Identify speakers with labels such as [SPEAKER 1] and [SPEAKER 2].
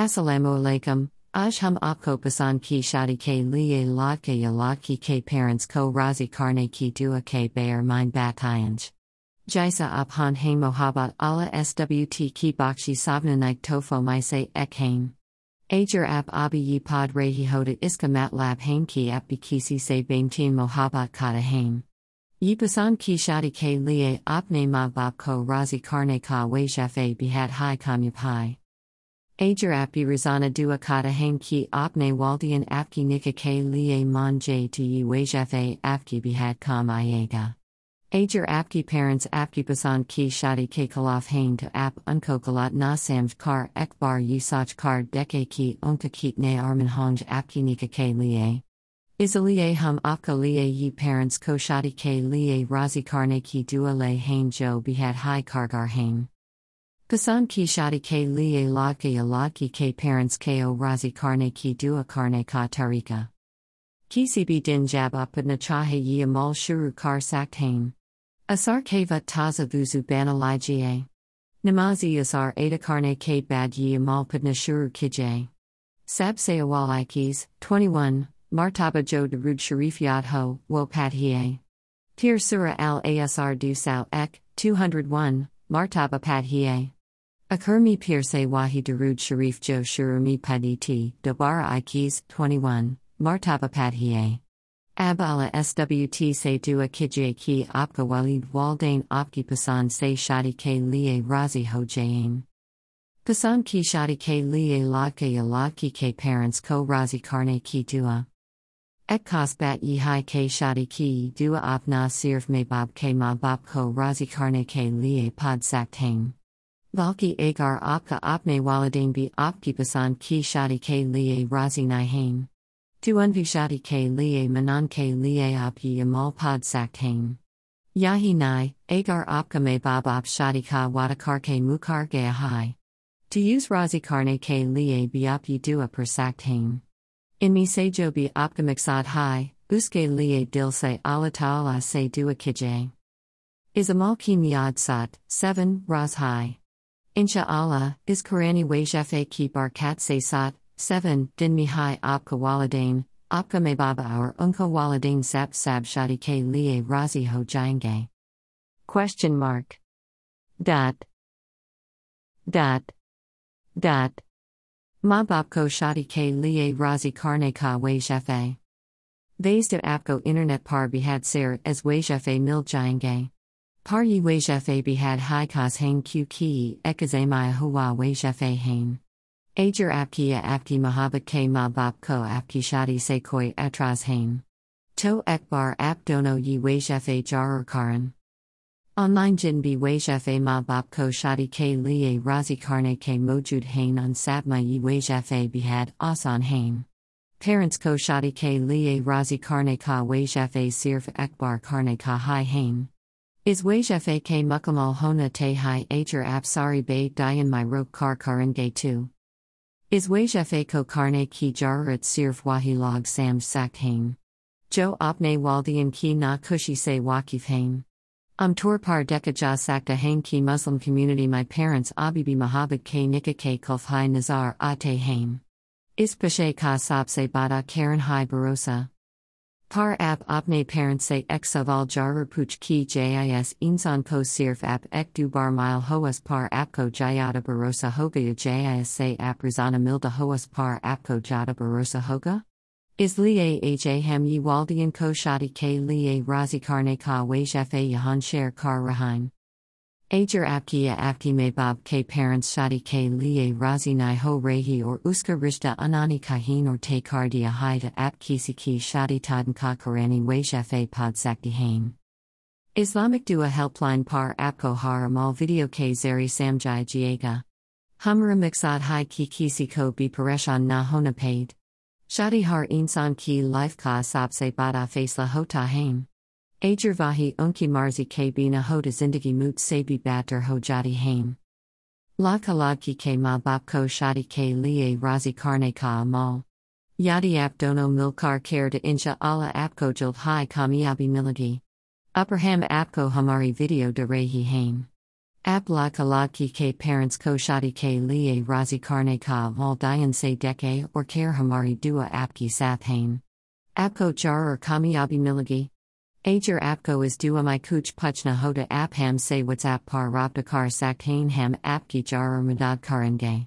[SPEAKER 1] Assalamu alaikum. Aj hum aapko pasan ki shadi ke liye laat ke yalat ki ke parents ko razi karne ki dua ke bayer mine batayanj. Jaisa abhan hain mohabat ala SWT ki bakshi sabna naik tofo maise ek hain. Ajar ap abi yi pod rehi hoda iska matlab hain ki ap bikisi se baintin mohabat kata hain. Yi pasan ki shadi ke liye apne ma bab ko razi karne ka we bihat hai kamyupai. Ajar api razana dua kata hang ki apne waldian apki nika ke liye man j to yi wajafe apki bihad kam iega. Ajar apki parents apki pasan ki shadi ke kalaf hain to ap unko kalat na samj kar ekbar yi sach kar deke ki unka kit ne arman honj apki nika ke liye. Isaliye hum apka liye yi parents ko shadi ke liye razi karne ki dua le hain jo bihad hai kargar hain. Pasan ki shadi ke liye ladke ladki ke parents ko razi karne ki dua karne ka tarika. Kisi din jab apadna chahe yi amal shuru kar saktain. Asar keva taza vuzu bana ligie. Namazi asar ada karne ke bad yi amal padna shuru kije. Sab awal ikis, 21, martaba jo darud sharif yad ho, wo pat hiye. Tir surah al asr du sao ek, 201, martaba pat hiye. Akurmi Pirse Wahi Darud Sharif Jo Shurumi Paditi, Dobara Ikis, 21, Martaba Padhiye. Abala SWT Se Dua Kije Ki Apka Walid Waldain Apki Pasan Se Shadi Ke Liye Razi Ho Jain. Pasan Ki Shadi Ke Liye Ladke Yaladki Ke Parents Ko Razi Karne Ki Dua. Ekkas Bat Yi Hai Ke Shadi Ki Dua Apna Sirf Me Bab Ke Ma Bab Ko Razi Karne Ke Liye Pod Saktang. Valki agar apka apne waladane bi apki pasan ki shadi ke liye razi nahain. Tu unvi shadi ke liye manan ke liye api yamal pod saktain. Yahi nai, agar apka me bab ap shadi ka wadakar ke mukar ge hai. To use razi karne ke liye bi api dua per saktain. In mi sejo bi apka mixad hai, uske liye dil se ala ta'ala se dua kije. Isamal ki miad sat, 7, raz hai. Insha'Allah, is Qurani wajafe ki barkat se sat, 7, din mihai apka waladain, apka me baba our unka waladain sap sab shadi ke liye razi ho jange. Question mark. Dot. Dot. Dot. Ma babko shadi ke liye razi karne ka wajafe. Vaisda apko internet par bihad ser as wajafe mil jange. Par yi wejefe bihad hai kas hang q ki ekazemai huwa wejefe hain. Ajar apkia apki mahabat ke ma ko apki shadi se koi atras hain. To ekbar ap dono yi wejefe jarar karan. Online jin bi wejefe ma ko shadi ke liye razi karne ke mojud hain on sabma yi wejefe bihad asan hain. Parents ko shadi ke liye razi karne ka wejefe sirf ekbar karne ka hai hain. Is wajefe ke mukamal hona te hai ager apsari bay dayan my rok kar karan gay tu. Is wajefe ko karne ki jarat sirf wahi log sam sak hain. Jo opne waldian ki na kushi se wakif hain. Um tor par deka ja sakta hain ki Muslim community my parents abibi mahabad ke nika ke kulf hai nazar ate hain. Is pashe ka sab se bada karen hai barosa. Par app apne parents say exaval jarar puch ki jis insan ko sirf app ek du bar mile hoas par appko jayata barosa hoga jis say app rizana milda hoas par appko jata barosa hoga? Is liye ha hem yi waldian ko shadi ke liye razi karne ka wajefe yahan share kar rahain. Ajar apkia apki me bab ke parents shadi ke liye razi nai ho rehi or uska rishta anani kahin or te kardia haida ap kisi ki shadi tadan ka karani wajefe pod sakti hain. Islamic dua helpline par apko har mal video ke zeri samjai jiega. Humra mixad hai ki kisi ko bi pareshan na hona paid. Shadi har insan ki life ka sabse bada face la hota hain. Ajar vahi unki marzi ke bina hoda zindagi mut sabi batter ho jadi hain. La kalaki ke ma bapko shadi ke liye razi karne ka amal. Yadi ap dono milkar care to insha Allah apko jild hai kamiyabi milagi. Upperham apko hamari video de rehi hain. Ap la kalad ki ke parents ko shadi ke liye razi karne ka val dayan se deke or care hamari dua apki sath hain. Apko jar or kamiyabi milagi. Ager apko is dua my kuch puchna hoda apham say what's ap par rabdakar saktain ham apki jar or madad karenge.